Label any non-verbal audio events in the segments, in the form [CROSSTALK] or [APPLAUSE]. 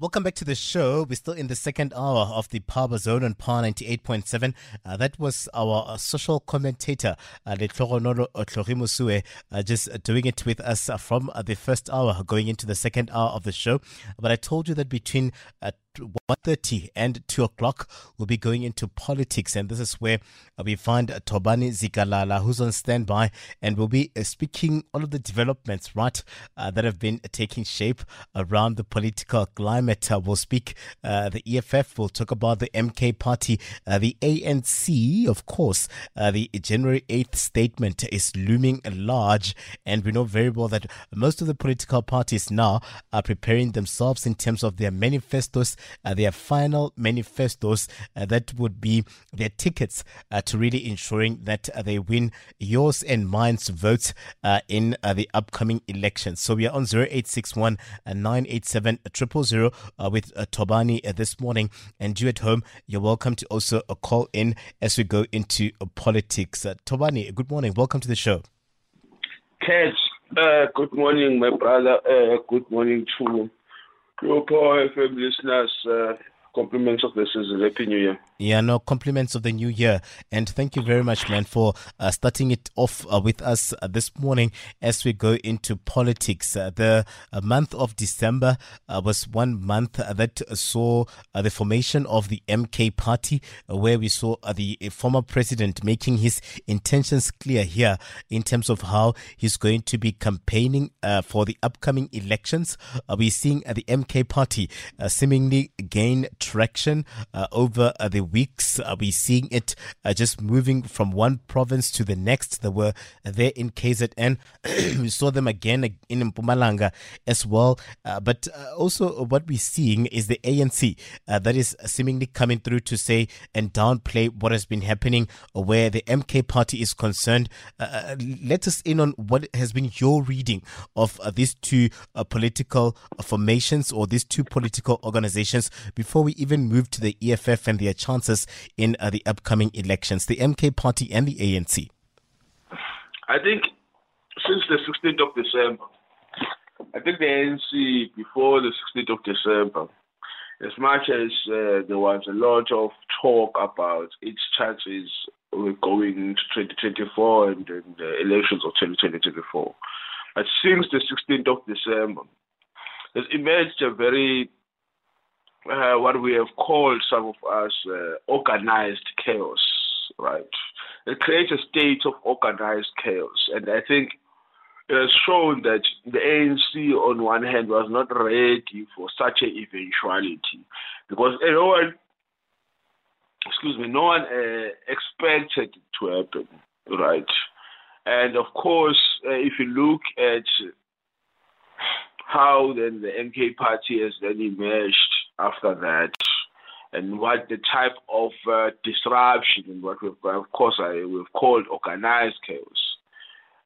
Welcome back to the show. We're still in the second hour of the Power Zone on Power 98.7. Uh, that was our uh, social commentator, uh, uh, just doing it with us from uh, the first hour going into the second hour of the show. But I told you that between uh, 1.30 and 2 o'clock, we'll be going into politics. And this is where we find Thobani Zikalala, who's on standby, and we'll be uh, speaking all of the developments, right, uh, that have been taking shape around the political climate. Uh, we'll speak uh, the EFF, we'll talk about the MK party, uh, the ANC, of course. Uh, the January 8th statement is looming large, and we know very well that most of the political parties now are preparing themselves in terms of their manifestos their final manifestos uh, that would be their tickets uh, to really ensuring that uh, they win yours and mine's votes uh, in uh, the upcoming elections. So we are on 0861 987 000 with Thobani this morning. And you at home, you're welcome to also call in as we go into politics. Thobani, good morning. Welcome to the show. Catch, good morning, my brother. good morning to Power FM listeners, uh, compliments of the season. Happy New Year. Yeah, no, compliments of the new year. And thank you very much, man, for uh, starting it off uh, with us uh, this morning as we go into politics. Uh, the uh, month of December uh, was one month that saw the formation of the MK party, where we saw the former president making his intentions clear here in terms of how he's going to be campaigning for the upcoming elections. we're seeing the MK party seemingly gain traction over the weeks. Are we seeing it uh, just moving from one province to the next? They were there in KZN. [CLEARS THROAT] we saw them again in Mpumalanga as well. Uh, but uh, also, what we're seeing is the ANC uh, that is seemingly coming through to say and downplay what has been happening where the MK party is concerned. Uh, let us in on what has been your reading of these two political formations or these two political organizations before we even move to the EFF and their chances in uh, the upcoming elections, the MK party and the ANC? I think since the 16th of December, I think the ANC before the 16th of December, as much as uh, there was a lot of talk about its chances going into 2024 and, and the elections of 2024, but since the 16th of December, has emerged a very uh, what we have called some of us uh, organized chaos, right? It creates a state of organized chaos, and I think it has shown that the ANC, on one hand, was not ready for such an eventuality because no one, excuse me, no one uh, expected it to happen, right? And of course, uh, if you look at how then the MK party has then emerged after that and what the type of uh, disruption and what we've, of course, I, we've called organized chaos.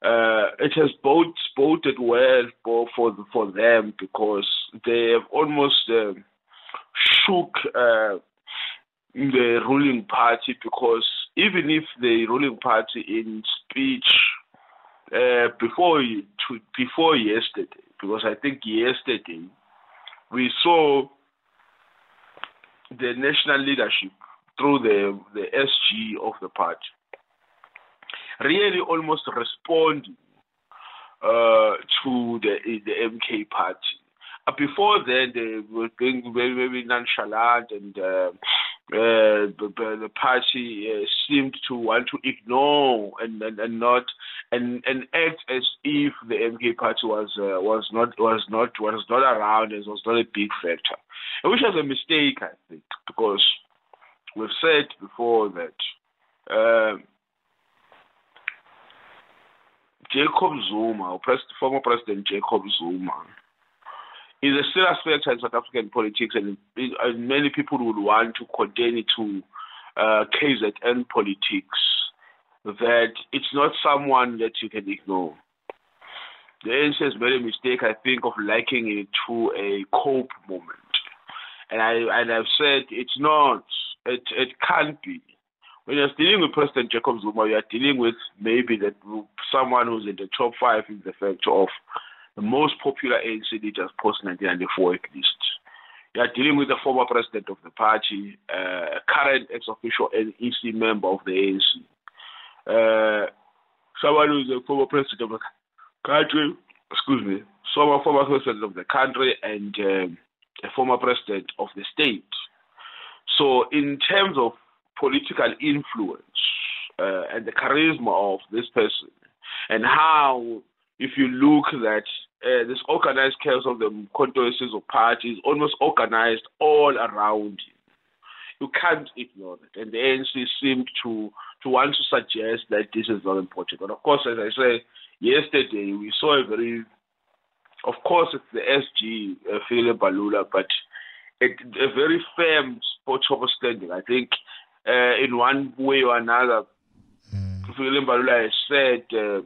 Uh, it has both boded well for for, for them because they have almost uh, shook uh, the ruling party because even if the ruling party in speech uh, before to, before yesterday, because I think yesterday we saw the national leadership through the, the SG of the party really almost responding uh, to the the MK party. Uh, before then, they were being very, very nonchalant, and uh, uh, the, party uh, seemed to want to ignore and, and, and not and, and act as if the MK party was uh, was not was not was not around and was not a big factor which was a mistake, I think, because we've said before that uh, Jacob Zuma, former President Jacob Zuma, is a serious factor in South African politics, and, and many people would want to contain it to uh, KZN politics. That it's not someone that you can ignore. the ANC has made a mistake, I think, of likening it to a COPE moment. And I and I've said it's not. It it can't be. When you're dealing with President Jacob Zuma, you are dealing with maybe that someone who's in the top five in the fact of the most popular ANC leaders post 1994 at least. You are dealing with the former president of the party, uh, current ex-officio NEC member of the ANC, uh, someone who's a former president of the country, excuse me, former former president of the country and um, a former president of the state. So, in terms of political influence uh, and the charisma of this person, and how, if you look at uh, this organized chaos of the controversies of parties, almost organized all around you. You can't ignore it. And the ANC seemed to, to want to suggest that this is not important. But of course, as I say, yesterday we saw a very, of course, it's the SG, uh, Fikile Mbalula, but it, a very firm spot of standing. I think uh, in one way or another, mm. Fikile Mbalula has said uh,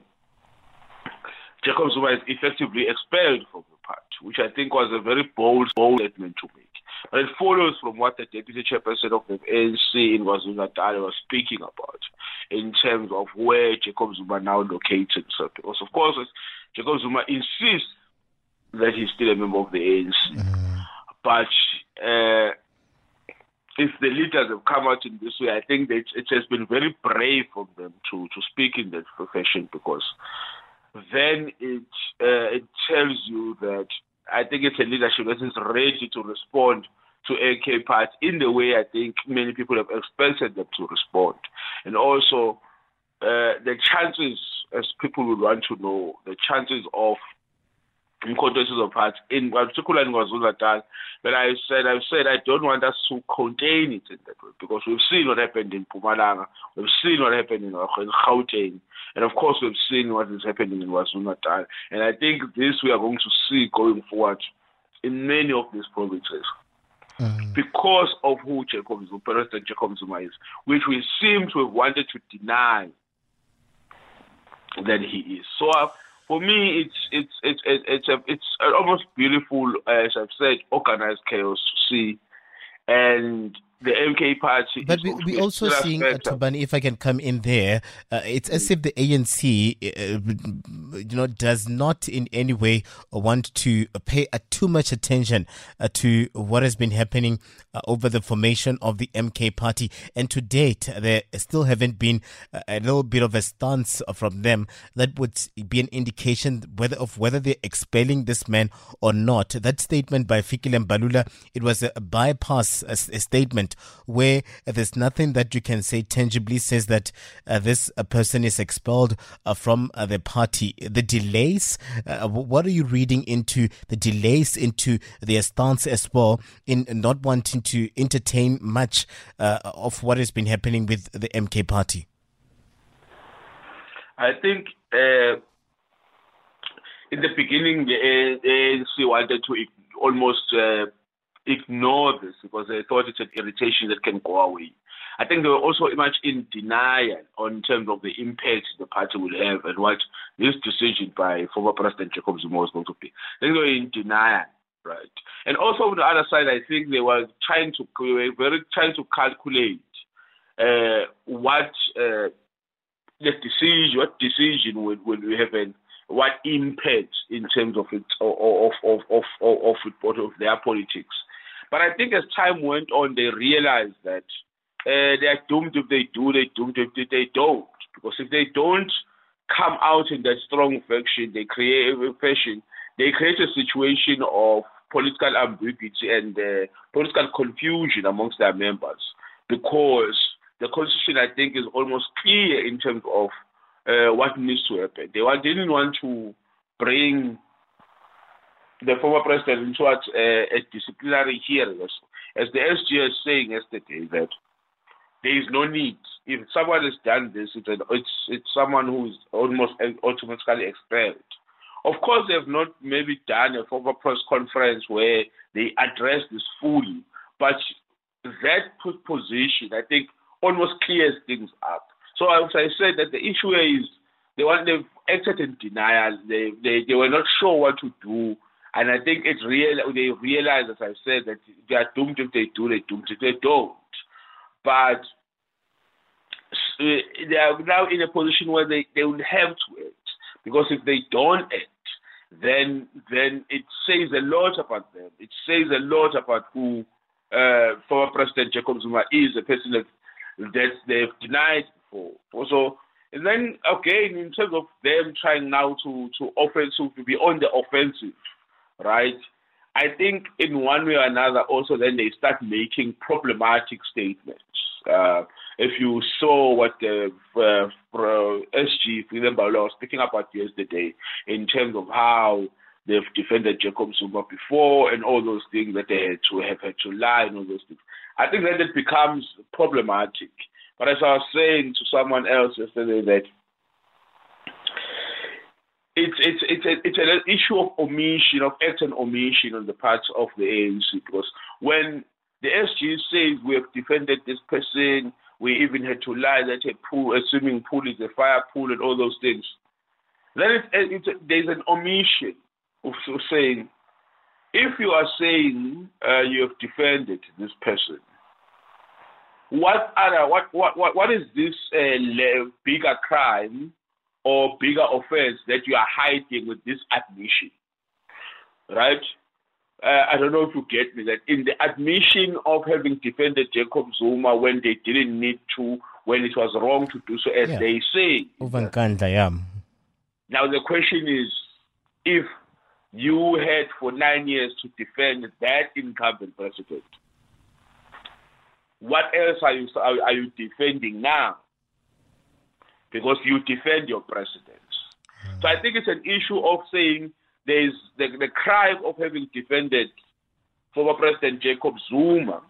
Jacob Zuma is effectively expelled from the party, which I think was a very bold, bold statement to make. But it follows from what the deputy chairperson of the ANC in KwaZulu-Natal was speaking about in terms of where Jacob Zuma now located himself. Because, of course, Jacob Zuma insists that he's still a member of the ANC. Mm. But uh, if the leaders have come out in this way, I think that it has been very brave of them to, to speak in that profession because then it uh, it tells you that I think it's a leadership that is ready to respond to AK parts in the way I think many people have expected them to respond. And also, uh, the chances, as people would want to know, the chances of of parts, in particular in KwaZulu-Natal, but I said, I've said I don't want us to contain it in that way because we've seen what happened in Mpumalanga, we've seen what happened in, in Gauteng, and of course we've seen what is happening in KwaZulu-Natal. And I think this we are going to see going forward in many of these provinces. Mm. Because of who Jacob Zuma, President Jacob Zuma is, which we seem to have wanted to deny that he is. So for me, it's it's it's it's it's, a, it's almost beautiful, as I've said, organized chaos to see, and the MK party. But we, we also seeing, uh, Thabani, if I can come in there, uh, it's as if the ANC, uh, you know, does not in any way want to pay uh, too much attention uh, to what has been happening uh, over the formation of the MK party. And to date, there still haven't been a little bit of a stance from them that would be an indication whether of whether they're expelling this man or not. That statement by Fikile Mbalula, it was a bypass a, a statement where there's nothing that you can say tangibly says that uh, this uh, person is expelled uh, from uh, the party. The delays, uh, what are you reading into the delays into their stance as well in not wanting to entertain much uh, of what has been happening with the MK party? I think in the beginning, the wanted to almost uh, ignore this because they thought it's an irritation that can go away. I think they were also much in denial on terms of the impact the party will have and what this decision by former President Jacob Zuma was going to be. I think they were in denial, right? And also on the other side, I think they were trying to were very trying to calculate uh, what uh, the decision, what decision will will happen, what impact in terms of it of of of of, of, of, of their politics. But I think as time went on, they realized that uh, they are doomed if they do, they doomed if they don't. Because if they don't come out in that strong faction, they create a fashion, they create a situation of political ambiguity and uh, political confusion amongst their members. Because the constitution, I think, is almost clear in terms of uh, what needs to happen. They didn't want to bring the former president towards a, uh, a disciplinary hearing, as, the SG is saying yesterday, that there is no need. If someone has done this, it's, it's, someone who is almost uh, automatically expelled. Of course, they have not maybe done a formal press conference where they address this fully, but that position, I think, almost clears things up. So as I said, that the issue is they want they've acted in denial. They they they were not sure what to do, and I think it's real. They realize, as I said, that they are doomed if they do. They doomed if they don't. But they are now in a position where they they will have to act because if they don't act, then then it says a lot about them. It says a lot about who uh, former President Jacob Zuma is, a person that that they've denied before. Also, and then again, in terms of them trying now to to offensive to be on the offensive, right? I think in one way or another, also then they start making problematic statements. Uh, if you saw what the uh, SG Freedom was speaking about yesterday in terms of how they've defended Jacob Zuma before and all those things that they had to have had to lie and all those things, I think that it becomes problematic. But as I was saying to someone else yesterday, that it's it's it's a, it's an issue of omission, of and omission on the part of the ANC because when the SG says we have defended this person, we even had to lie that a pool, a swimming pool is a fire pool and all those things. Then a, there's an omission of saying, if you are saying uh, you have defended this person, what other what what what, what is this uh, bigger crime or bigger offense that you are hiding with this admission, right? Uh, I don't know if you get me that in the admission of having defended Jacob Zuma when they didn't need to, when it was wrong to do so, as yeah. they say. yeah. Now the question is, if you had for nine years to defend that incumbent president, what else are you are you defending now? Because you defend your presidents. Mm. So I think it's an issue of saying there's the, the crime of having defended former President Jacob Zuma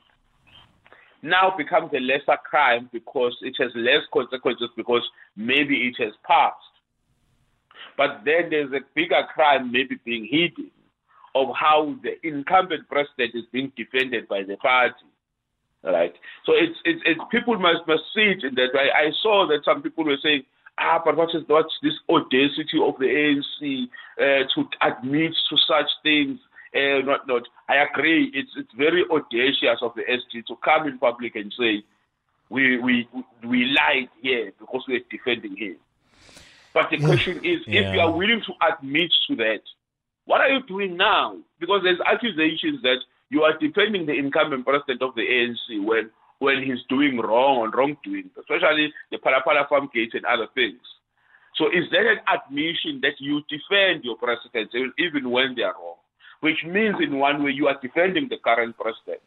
now becomes a lesser crime because it has less consequences because maybe it has passed. But then there's a bigger crime maybe being hidden of how the incumbent president is being defended by the party. Right. So it's it's, it's people must must see it in that way. I saw that some people were saying, ah, but what is what's this audacity of the ANC uh, to admit to such things? Uh, not not. I agree. It's it's very audacious of the SG to come in public and say we we we lied here because we're defending him. But the question is, yeah. if you are willing to admit to that, what are you doing now? Because there's accusations that you are defending the incumbent president of the ANC when when he's doing wrong and wrongdoing, especially the Phala farm gates and other things. So is that an admission that you defend your president even when they are wrong? Which means in one way you are defending the current president.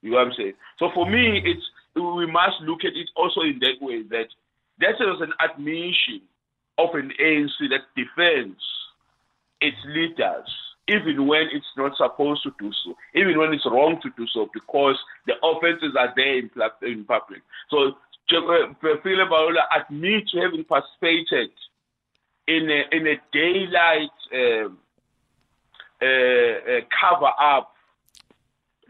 You know what I'm saying? So for me, it's we must look at it also in that way that that is an admission of an ANC that defends its leaders even when it's not supposed to do so, even when it's wrong to do so, because the offenses are there in, in public. So, Fikile Mbalula admits to having participated in a, in a daylight um, uh, uh, cover up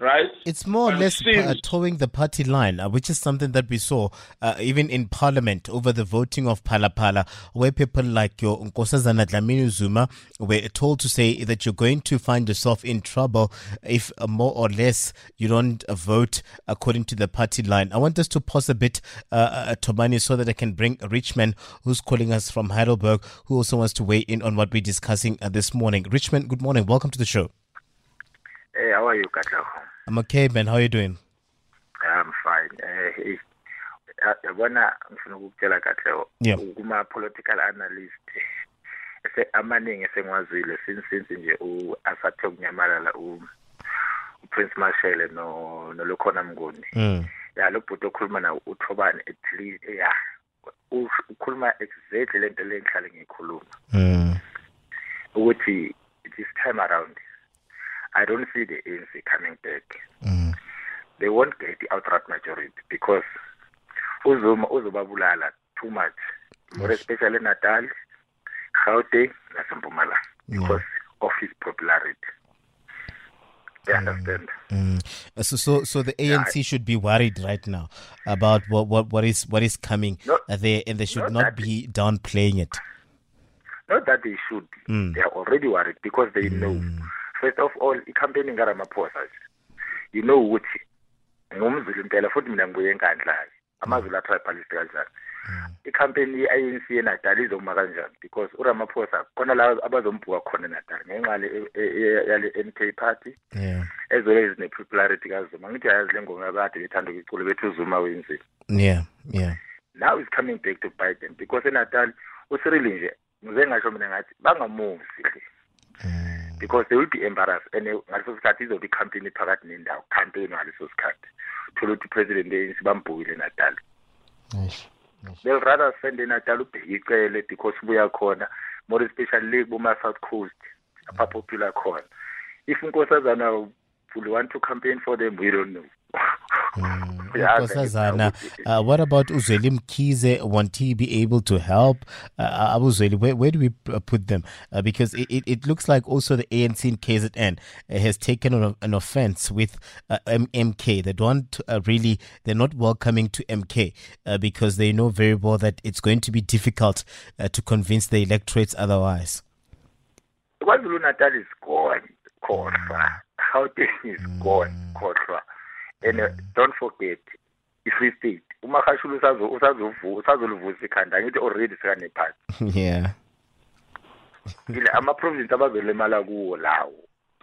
right? It's more or less uh, towing the party line, uh, which is something that we saw uh, even in Parliament over the voting of Phala Phala, where people like your Nkosazana Dlamini Zuma were told to say that you're going to find yourself in trouble if uh, more or less you don't uh, vote according to the party line. I want us to pause a bit, uh, Tomani, so that I can bring Richmond, who's calling us from Heidelberg, who also wants to weigh in on what we're discussing this morning. Richmond, good morning. Welcome to the show. Hey, how are you, Katlaho? I'm okay, man. How are you doing? I'm fine. Uh, yabona ngifuna ukukutshela kahle yeah. kuma-political analyst amaningi esengiwazile since since nje asathe ukunyamalala uprince marshall no nolokhona mnguni mm. ya lo bhuti okhuluma nawo uthobani at least ya ukhuluma exactly lento le ngihlale ngiyikhuluma mm. ukuthi this time around I don't see the ANC coming back. Mm. They won't get the outright majority because uzuma uzobabulala too much, more especially Natal, Gauteng, nasempumalanga because of his popularity. They mm. understand. Mm. So, so, so the ANC yeah, should be worried right now about what, what, what is what is coming not, there, and they should not, not be downplaying it. not that they should Mm. they are already worried because they know first of all i-campaign karamaphosa you know ukuthi ngumzulu impela futhi mina ngibuye enkandla-ke amazulu atribalist kanjani i-campaign ye-anc enatal izoma kanjani? Because uramaphosa khona la abazombhuka khona enatal ngenxa le- e- e- yale n k party. Yeah. ezobe zine-popularity kazuma. Ngithi ayazi le ngoma kade bethanda ukucula bethi uzuma wenzile Yeah. Yeah. now is coming back to Biden because eNatal usirili nje ngize ngasho mina ngathi bangamusi hle. Because they will be embarrassed and ngaleso sikhathi izobe icampaign phakathi nendawo campaign ngaleso sikhathi. Thola ukuthi president ANC bambhukile eNatal Eish. they'll rather send eNatal ubheke icele because ubuya khona more especially le kuma South Coast apha popular khona. If unkosazana will want to campaign for them we don't know Nkosazana, ukuthi- uh, what about Uzweli Mkhize? Won't he be able to help? Uh, Abu Zweli, where, where do we uh, put them? Uh, because it, it, it looks like also the ANC in KZN uh, has taken an, an offense with uh, M- MK. They don't uh, really, they're not welcoming to MK uh, because they know very well that it's going to be difficult uh, to convince the electorates otherwise. KwaZulu Natal is gone, Khohlwa. Gauteng is gone, Khohlwa. And uh, don't forget, i-Free State. usazovu usazolivusa ikhanda ngithi already sekanephathi [LAUGHS] yeah. ile ama-province abazolimala kuwo lawo.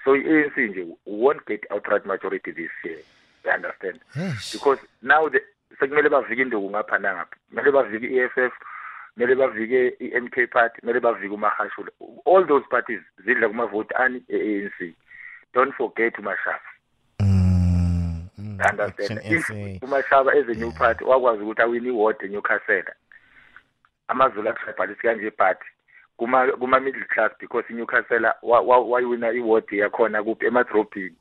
So i-ANC nje won't get outright majority this year. You understand? Eish. because now the sekumele bavike induku ngapha nangapha. Kumele bavike i-EFF kumele bavike i-MK party kumele bavike umahashula all those parties zidla kumavoti ani e-ANC don't forget You understand SA. umashaba as a new party wakwazi ukuthi awine iward eNewcastle amazulu atribalistic kanje party kuma kuma middle class because iNewcastle wa- wa- wayiwina iward yakhona kuphi emadrobheni.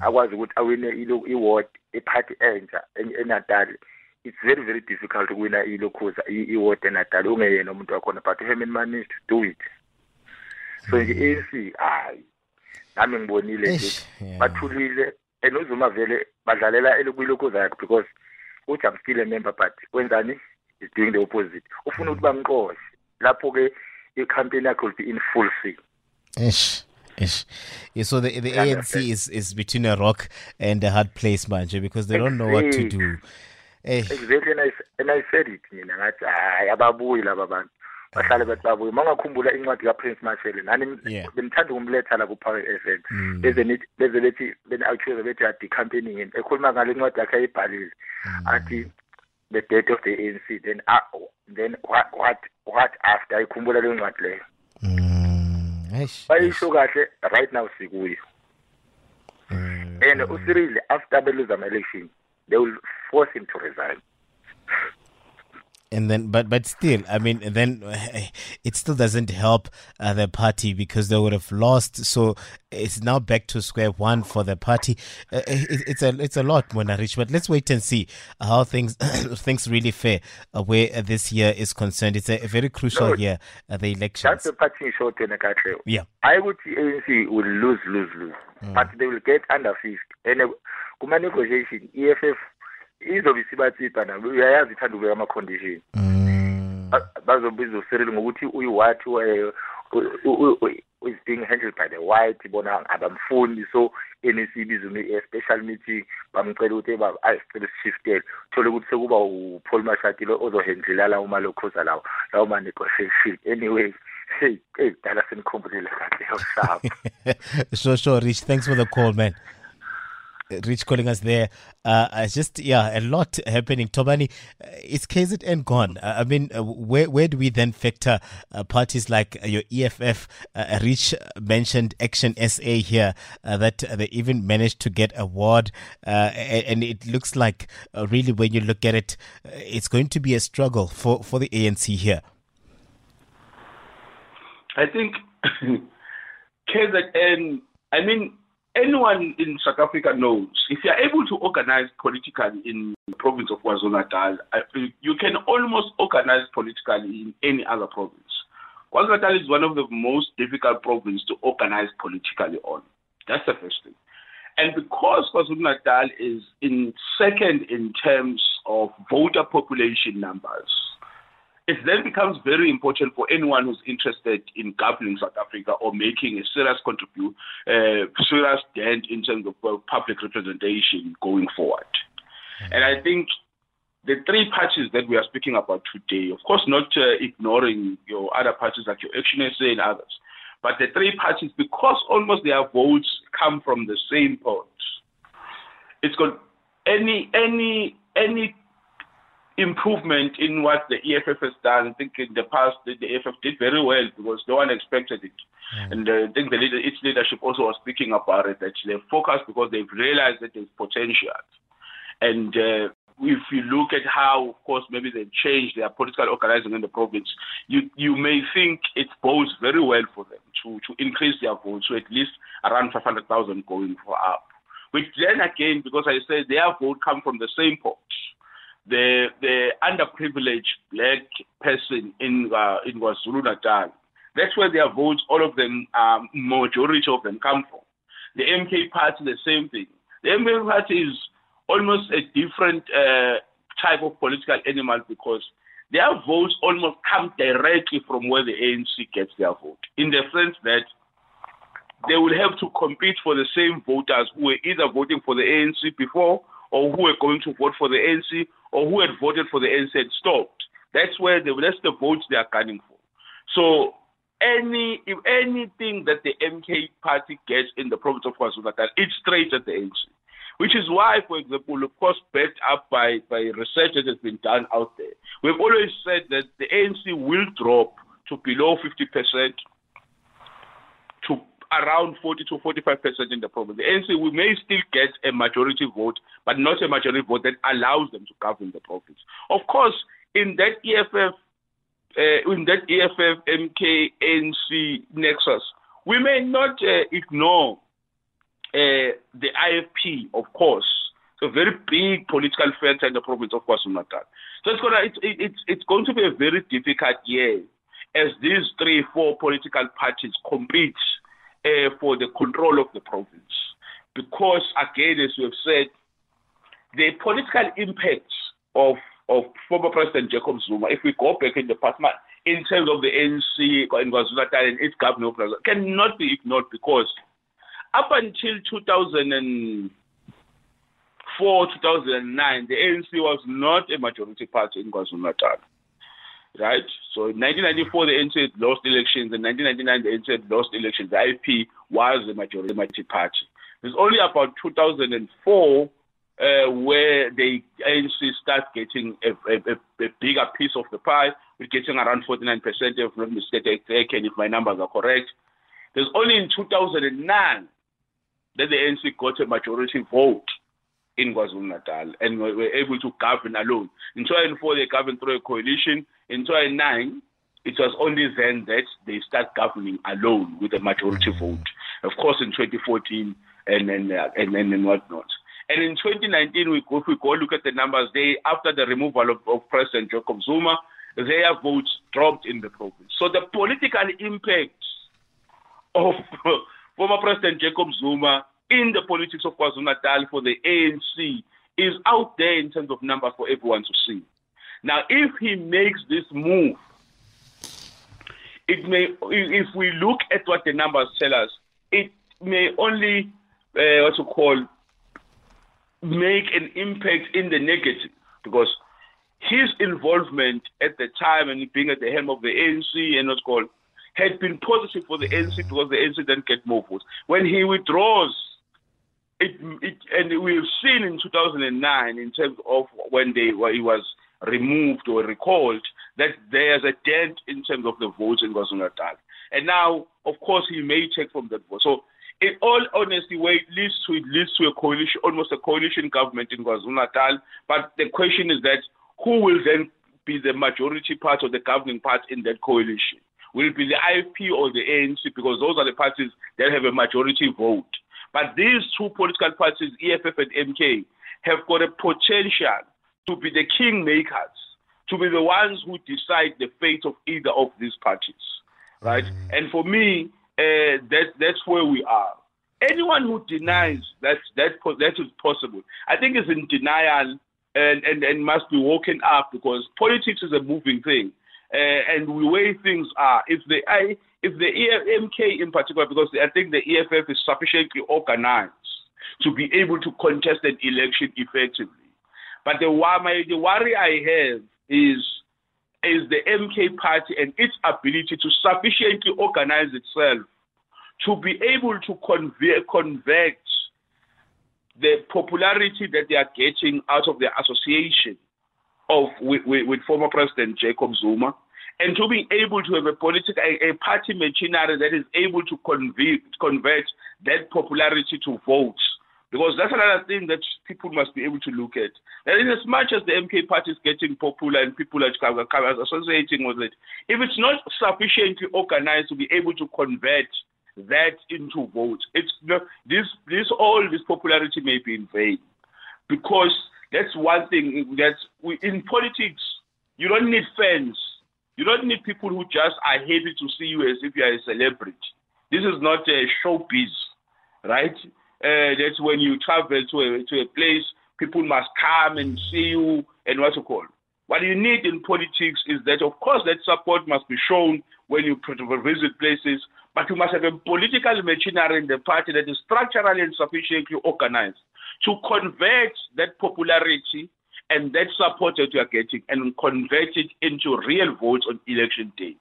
Akwazi ukuthi awine iward eparty entsha en- eNatal it's very very difficult ukuwina ilokhuza iward eNatal ungeyena umuntu wakhona but Herman managed to do it. So nje ANC hayi nami ngibonile nje bathulile and uzuma vele badlalela elokuyilokhuza yakhe because uthi I'm still a member but wenzani is doing the opposite ufuna ukuthi bamqoshe lapho ke i-campaign yakhe will be in full swing Ish. Ish. Yeah, so the the Yeah, ANC that's it. is, is between a rock and a hard place, manje, because they don't know what to do. Eh, exactly and I, s- and I said it mina ngathi hayi ababuyi laba bantu bahlale bathi babuye uma ungakhumbula incwadi kaprince mashele nani Yeah. benithanda ukumletha la kupower f m. Beze nithi beze bethi beni-accuse bethi adi campaigning yini ekhuluma ngale ncwadi yakhe ayibhalile. Athi the death of the ANC then uh, then what what what after? Ayikhumbula leyo ncwadi leyo. Mm, ish, bayisho kahle right now sikuyo. Mm, and uCyril after they lose the election they will force him to resign. And then, but but still, I mean, then [LAUGHS] it still doesn't help uh, the party because they would have lost. So it's now back to square one for the party. Uh, it, it's a it's a lot, Monarich. But let's wait and see how things [COUGHS] things really fare uh, where uh, this year is concerned. It's a, a very crucial No, year, uh, the elections. that's the party short in kahle Yeah. I would see ANC will lose lose lose but they will get under 50 and uh, negotiation EFF izobe isibatsipa nabo uyayazi ithanda ukubeka ama condition Mm. Ba- bazobiza uCyril ngokuthi uyi-what is being handled by the white bona abamfundi so NEC ibiza special meeting bamcela ukuthi eba ayisicela sishiftele uthole ukuthi sekuba uPaul Mashatile ozohandlela lawo malokhoza lawo lawo ma negotiation anyway hey hey dala senikhumbulile kahle yoshap [LAUGHS] sure, sure, Rich. Thanks for the call, man. Rich calling us there. Uh, it's just yeah, a lot happening. Thobani, uh, is KZN gone? Uh, I mean, uh, where where do we then factor parties like your EFF? Rich mentioned Action SA here that they even managed to get a ward, and, it looks like really when you look at it, it's going to be a struggle for for the ANC here. I think [COUGHS] KZN, I mean, anyone in South Africa knows if you're able to organize politically in the province of KwaZulu-Natal, you can almost organize politically in any other province. KwaZulu-Natal is one of the most difficult provinces to organize politically on. That's the first thing. And because KwaZulu-Natal is in second in terms of voter population numbers, it then becomes very important for anyone who's interested in governing South Africa or making a serious contribute, uh, serious dent in terms of uh, public representation going forward. And I think the three parties that we are speaking about today, of course, not uh, ignoring your other parties like your Action SA and others, but the three parties, because almost their votes come from the same pot, it's got any any any improvement in what the EFF has done. I think in the past the, the EFF did very well because no one expected it. Mm. And uh, I think the leader, its leadership also was speaking about it that they focused because they've realized that there's potential. And uh, if you look at how, of course, maybe they've changed their political organizing in the province, you you may think it bodes very well for them to, to increase their votes to at least around 500,000 going for up. Which then again, because I said their vote come from the same pot, the the underprivileged black person in uh, in KwaZulu Natal. That's where their votes, all of them, um, majority of them come from. The MK party, the same thing. The MK party is almost a different uh, type of political animal because their votes almost come directly from where the ANC gets their vote, in the sense that they will have to compete for the same voters who were either voting for the ANC before or who were going to vote for the ANC or who had voted for the ANC stopped. That's where the, that's the votes they are gunning for. So any if anything that the MK party gets in the province of KwaZulu-Natal, it's straight at the ANC. Which is why, for example, of course, backed up by, by research that has been done out there, we've always said that the ANC will drop to below 50% to around 40 to 45 percent in the province. The ANC we may still get a majority vote, but not a majority vote that allows them to govern the province. Of course, in that EFF, uh, in that EFF, MK, ANC nexus, we may not uh, ignore uh, the IFP, of course. A very big political factor in the province of KwaZulu-Natal. So it's, gonna, it's, it's, it's going to be a very difficult year as these three, four political parties compete uh, for the control of the province. Because, again, as you have said, the political impact of, of former President Jacob Zuma, if we go back in the past, in terms of the ANC in KwaZulu-Natal and its government, cannot be ignored because up until 2004, 2009, the ANC was not a majority party in KwaZulu-Natal right? So in 1994, the had lost elections. In 1999, the had lost elections. The IFP was the majority party. It's only about 2004 uh, where the ANC start getting a, a, a, bigger piece of the pie. We're getting around 49%, if not mistaken, if my numbers are correct. There's only in 2009 that the ANC got a majority vote in KwaZulu-Natal and were able to govern alone. In 2004, they governed through a coalition. In 2009, it was only then that they start governing alone with a majority mm. vote. Of course, in 2014 and then uh, and then and whatnot. And in 2019, we go, if we go look at the numbers, they after the removal of, of President Jacob Zuma, their votes dropped in the province. So the political impact of [LAUGHS] former President Jacob Zuma in the politics of KwaZulu-Natal for the ANC is out there in terms of numbers for everyone to see. Now, if he makes this move, it may, if we look at what the numbers tell us, it may only, uh, what you call, make an impact in the negative because his involvement at the time and being at the helm of the ANC and what's called had been positive for the ANC because the ANC didn't get more votes. When he withdraws it, it, and we've seen in 2009 in terms of when they where he was removed or recalled that there's a dent in terms of the votes in KwaZulu-Natal. And now, of course, he may take from that vote. So, in all honesty, where it leads to it leads to a coalition, almost a coalition government in KwaZulu-Natal. But the question is that who will then be the majority part of the governing part in that coalition? Will it be the IFP or the ANC? Because those are the parties that have a majority vote. But these two political parties, EFF and MK, have got a potential to be the kingmakers, to be the ones who decide the fate of either of these parties, right? Mm. And for me, uh, that that's where we are. Anyone who denies that that that is possible, I think, is in denial and, and, and must be woken up because politics is a moving thing. Uh, and the way things are, if the I, if the EFMK in particular, because I think the EFF is sufficiently organized to be able to contest an election effectively. But the, the worry I have is is the MK party and its ability to sufficiently organize itself to be able to convert, convert the popularity that they are getting out of the association of with, with, with former President Jacob Zuma and to be able to have a political a, a party machinery that is able to convert, convert that popularity to votes because that's another thing that people must be able to look at. And in as much as the MK party is getting popular and people are associating with it, if it's not sufficiently organized to be able to convert that into votes, it's this this all this popularity may be in vain. Because that's one thing that we, in politics you don't need fans. You don't need people who just are happy to see you as if you are a celebrity. This is not a showbiz, right? uh, that's when you travel to a, to a place, people must come and see you and what you call. What you need in politics is that, of course, that support must be shown when you visit places, but you must have a political machinery in the party that is structurally and sufficiently organized to convert that popularity and that support that you are getting and convert it into real votes on election day.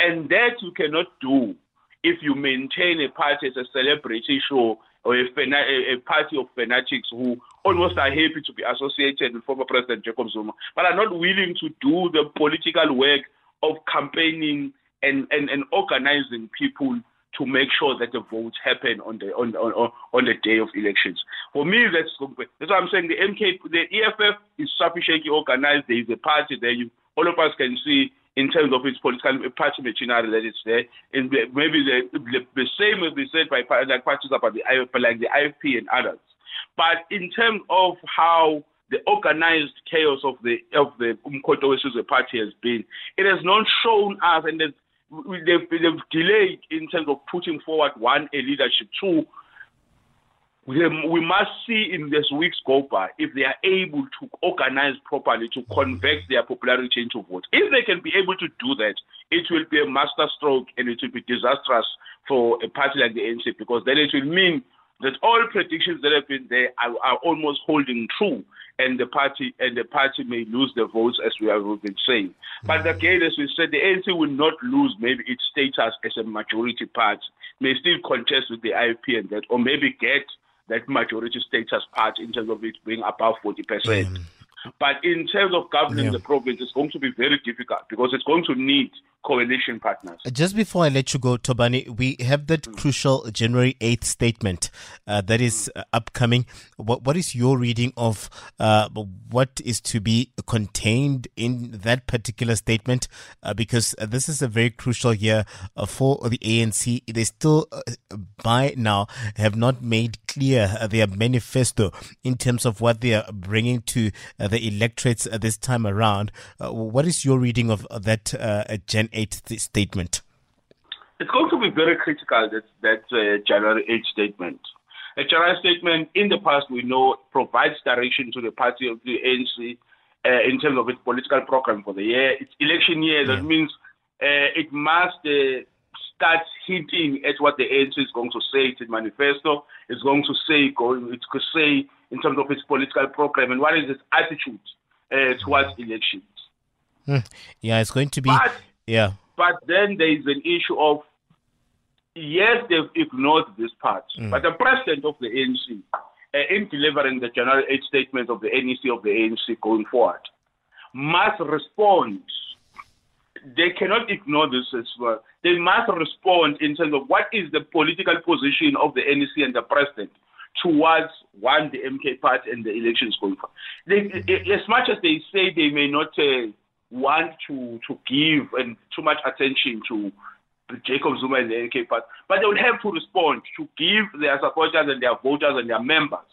And that you cannot do if you maintain a party as a celebrity show or a, a, party of fanatics who almost are happy to be associated with former President Jacob Zuma, but are not willing to do the political work of campaigning and, and, and organizing people to make sure that the votes happen on the on, on on the day of elections. For me, that's that's what I'm saying. The MK, the EFF is sufficiently organized. There is a party there. You, all of us can see in terms of its political uh, party machinery that is there. And maybe the, the, the same will be said by like parties about the like the IFP and others. But in terms of how the organized chaos of the of the Umkhonto party has been, it has not shown us and they've, they've delayed in terms of putting forward one a leadership, two we, must see in this week's go by if they are able to organize properly to convert their popularity into votes. If they can be able to do that, it will be a masterstroke and it will be disastrous for a party like the ANC because then it will mean that all predictions that have been there are, are almost holding true and the party and the party may lose the votes as we have been saying. But again, as we said, the ANC will not lose maybe its status as a majority party, may still contest with the IFP and that, or maybe get that majority status part in terms of it being above 40%. Mm. But in terms of governing yeah. the province, it's going to be very difficult because it's going to need coalition partners. Just before I let you go, Thobani, we have that mm. crucial January 8th statement uh, that is uh, upcoming. What, what is your reading of uh, what is to be contained in that particular statement? Uh, because uh, this is a very crucial year uh, for the ANC. They still, by now, have not made clear their manifesto in terms of what they are bringing to the electorates this time around. what is your reading of that Gen 8th statement? It's going to be very critical, that, that uh, January 8th statement. A January statement, in the past, we know, provides direction to the party of the ANC uh, in terms of its political program for the year. It's election year. Yeah. That means uh, it must uh, start hinting at what the ANC is going to say. Its manifesto It's going to say, going, it could say in terms of its political program and what is its attitude uh, towards elections. Mm. Yeah, it's going to be. But yeah. But then there is an issue of yes, they've ignored this part, mm. but the president of the ANC, uh, in delivering the January 8 statement of the NEC of the ANC going forward, must respond. They cannot ignore this as well. They must respond in terms of what is the political position of the NEC and the president towards one the MK party and the elections going forward. They, mm. As much as they say they may not. Uh, want to to give and too much attention to Jacob Zuma and the MK party, but they will have to respond to give their supporters and their voters and their members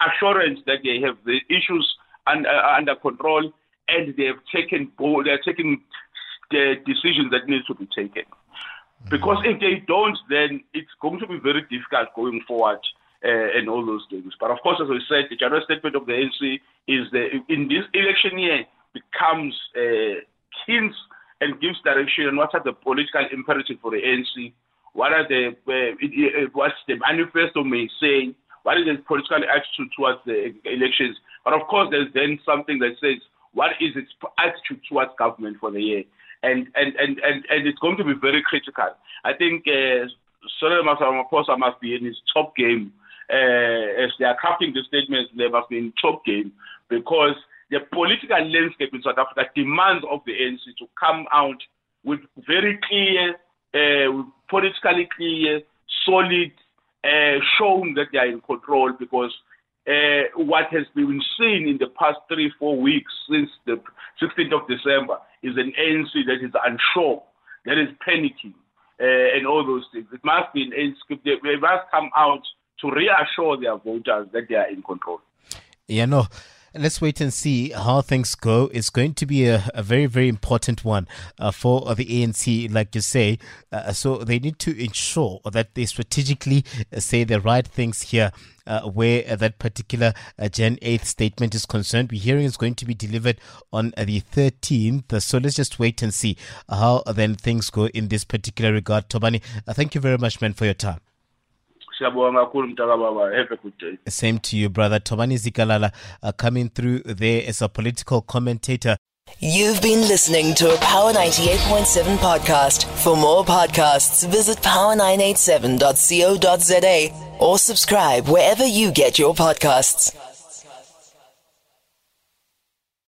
assurance that they have the issues under, uh, under control and they have taken they are taking the decisions that need to be taken. Because if they don't, then it's going to be very difficult going forward uh, and all those things. But of course, as I said, the general statement of the ANC is that in this election year, becomes uh, hints and gives direction what are the political imperatives for the ANC. What are the uh, what's the manifesto may say? What is the political attitude towards the elections? But of course, there's then something that says what is its attitude towards government for the year, and and and and, and it's going to be very critical. I think uh, Cyril Ramaphosa must be in his top game uh, as they are crafting the statements. They must be in top game because the political landscape in South Africa demands of the ANC to come out with very clear, uh, politically clear, solid, uh, showing that they are in control because uh, what has been seen in the past three, four weeks since the 16th of December is an ANC that is unsure, that is panicking, uh, and all those things. It must be an ANC, they must come out to reassure their voters that they are in control. Yeah, no. Let's wait and see how things go. It's going to be a, a very, very important one uh, for the ANC, like you say. Uh, so they need to ensure that they strategically uh, say the right things here. Uh, where uh, that particular uh, Jan 8th statement is concerned. We're hearing it's going to be delivered on the 13th. So let's just wait and see how then things go in this particular regard. Thobani, thank you very much, man, for your time. Siyabonga kakhulu mntakababa have a good day same to you brother Thobani Zikalala uh, coming through there as a political commentator You've been listening to a Power 98.7 podcast. For more podcasts, visit power987.co.za or subscribe wherever you get your podcasts.